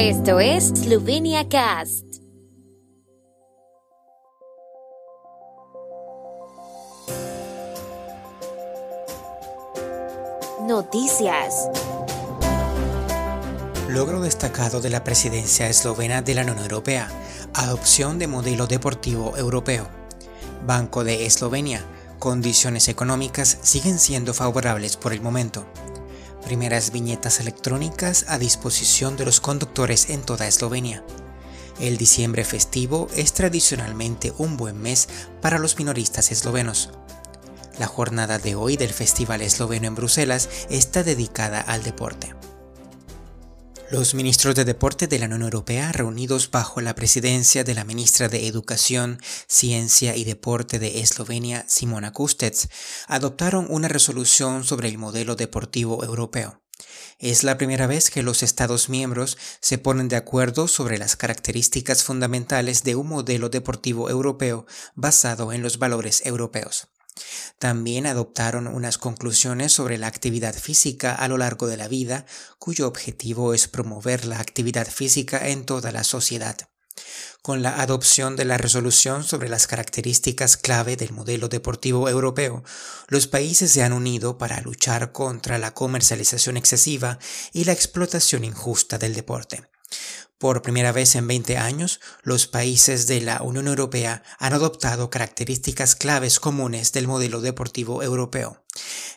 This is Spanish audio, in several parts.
Esto es Slovenia Cast. Noticias. Logro destacado de la presidencia eslovena de la Unión Europea. Adopción de modelo deportivo europeo. Banco de Eslovenia. Condiciones económicas siguen siendo favorables por el momento. Primeras viñetas electrónicas a disposición de los conductores en toda Eslovenia. El diciembre festivo es tradicionalmente un buen mes para los minoristas eslovenos. La jornada de hoy del Festival Esloveno en Bruselas está dedicada al deporte. Los ministros de Deporte de la Unión Europea, reunidos bajo la presidencia de la ministra de Educación, Ciencia y Deporte de Eslovenia, Simona Kustec, adoptaron una resolución sobre el modelo deportivo europeo. Es la primera vez que los Estados miembros se ponen de acuerdo sobre las características fundamentales de un modelo deportivo europeo basado en los valores europeos. También adoptaron unas conclusiones sobre la actividad física a lo largo de la vida, cuyo objetivo es promover la actividad física en toda la sociedad. Con la adopción de la resolución sobre las características clave del modelo deportivo europeo, los países se han unido para luchar contra la comercialización excesiva y la explotación injusta del deporte. Por primera vez en 20 años, los países de la Unión Europea han adoptado características claves comunes del modelo deportivo europeo.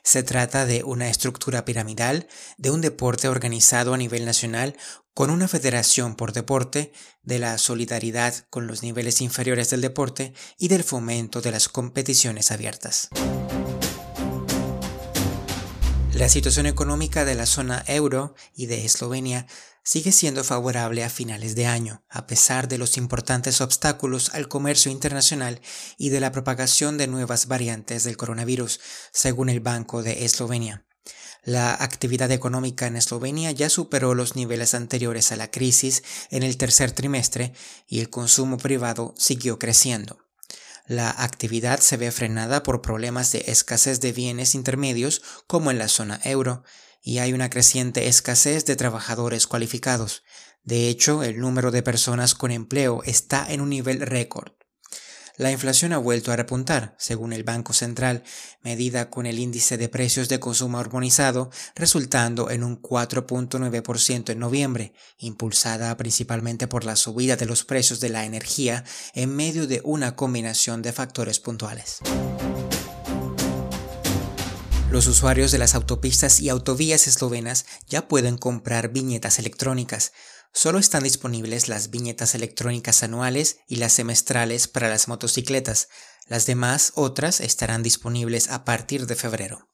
Se trata de una estructura piramidal, de un deporte organizado a nivel nacional con una federación por deporte, de la solidaridad con los niveles inferiores del deporte y del fomento de las competiciones abiertas. La situación económica de la zona euro y de Eslovenia sigue siendo favorable a finales de año, a pesar de los importantes obstáculos al comercio internacional y de la propagación de nuevas variantes del coronavirus, según el Banco de Eslovenia. La actividad económica en Eslovenia ya superó los niveles anteriores a la crisis en el tercer trimestre y el consumo privado siguió creciendo. La actividad se ve frenada por problemas de escasez de bienes intermedios como en la zona euro, y hay una creciente escasez de trabajadores cualificados. De hecho, el número de personas con empleo está en un nivel récord. La inflación ha vuelto a repuntar, según el Banco Central, medida con el índice de precios de consumo armonizado, resultando en un 4.9% en noviembre, impulsada principalmente por la subida de los precios de la energía en medio de una combinación de factores puntuales. Los usuarios de las autopistas y autovías eslovenas ya pueden comprar viñetas electrónicas. Solo están disponibles las viñetas electrónicas anuales y las semestrales para las motocicletas. Las demás otras estarán disponibles a partir de febrero.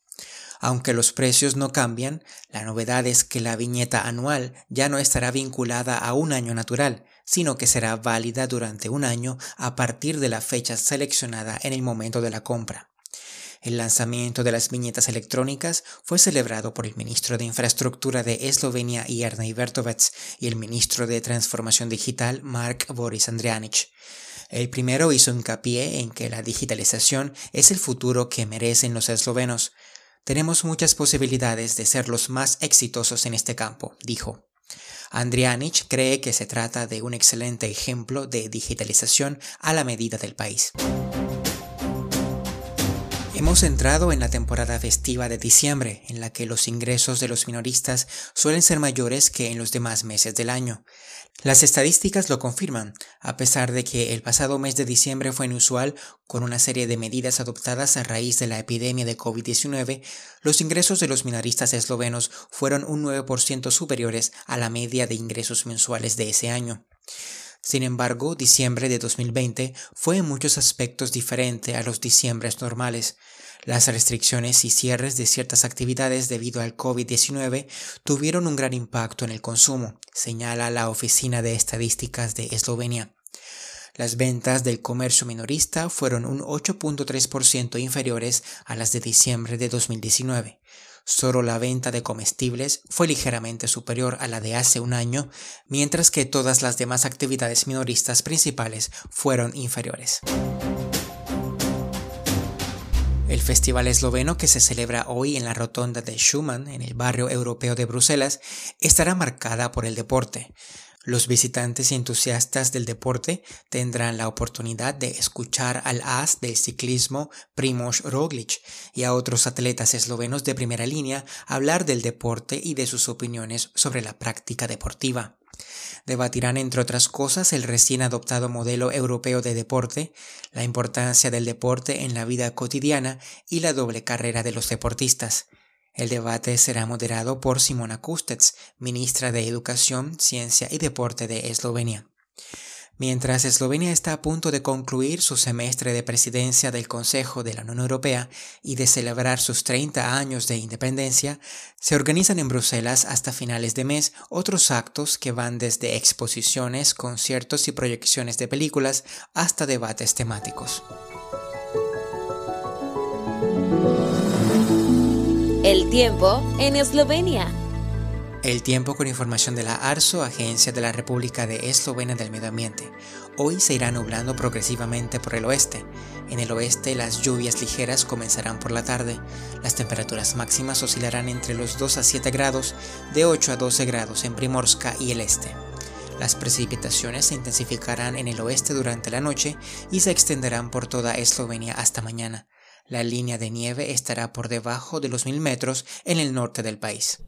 Aunque los precios no cambian, la novedad es que la viñeta anual ya no estará vinculada a un año natural, sino que será válida durante un año a partir de la fecha seleccionada en el momento de la compra. El lanzamiento de las viñetas electrónicas fue celebrado por el ministro de Infraestructura de Eslovenia, Jernej Vertovec, y el ministro de Transformación Digital, Mark Boris Andrianic. El primero hizo hincapié en que la digitalización es el futuro que merecen los eslovenos. Tenemos muchas posibilidades de ser los más exitosos en este campo, dijo. Andrianic cree que se trata de un excelente ejemplo de digitalización a la medida del país. Hemos entrado en la temporada festiva de diciembre, en la que los ingresos de los minoristas suelen ser mayores que en los demás meses del año. Las estadísticas lo confirman, a pesar de que el pasado mes de diciembre fue inusual con una serie de medidas adoptadas a raíz de la epidemia de COVID-19, los ingresos de los minoristas eslovenos fueron un 9% superiores a la media de ingresos mensuales de ese año. Sin embargo, diciembre de 2020 fue en muchos aspectos diferente a los diciembres normales. Las restricciones y cierres de ciertas actividades debido al COVID-19 tuvieron un gran impacto en el consumo, señala la Oficina de Estadísticas de Eslovenia. Las ventas del comercio minorista fueron un 8.3% inferiores a las de diciembre de 2019. Solo la venta de comestibles fue ligeramente superior a la de hace un año, mientras que todas las demás actividades minoristas principales fueron inferiores. El festival esloveno que se celebra hoy en la rotonda de Schumann, en el barrio europeo de Bruselas, estará marcada por el deporte. Los visitantes y entusiastas del deporte tendrán la oportunidad de escuchar al as del ciclismo Primoz Roglic y a otros atletas eslovenos de primera línea hablar del deporte y de sus opiniones sobre la práctica deportiva. Debatirán, entre otras cosas, el recién adoptado modelo europeo de deporte, la importancia del deporte en la vida cotidiana y la doble carrera de los deportistas. El debate será moderado por Simona Kustec, ministra de Educación, Ciencia y Deporte de Eslovenia. Mientras Eslovenia está a punto de concluir su semestre de presidencia del Consejo de la Unión Europea y de celebrar sus 30 años de independencia, se organizan en Bruselas hasta finales de mes otros actos que van desde exposiciones, conciertos y proyecciones de películas hasta debates temáticos. El tiempo en Eslovenia. El tiempo con información de la ARSO, Agencia de la República de Eslovenia del Medio Ambiente. Hoy se irá nublando progresivamente por el oeste. En el oeste las lluvias ligeras comenzarán por la tarde. Las temperaturas máximas oscilarán entre los 2 a 7 grados, de 8 a 12 grados en Primorska y el este. Las precipitaciones se intensificarán en el oeste durante la noche y se extenderán por toda Eslovenia hasta mañana. La línea de nieve estará por debajo de los 1000 metros en el norte del país.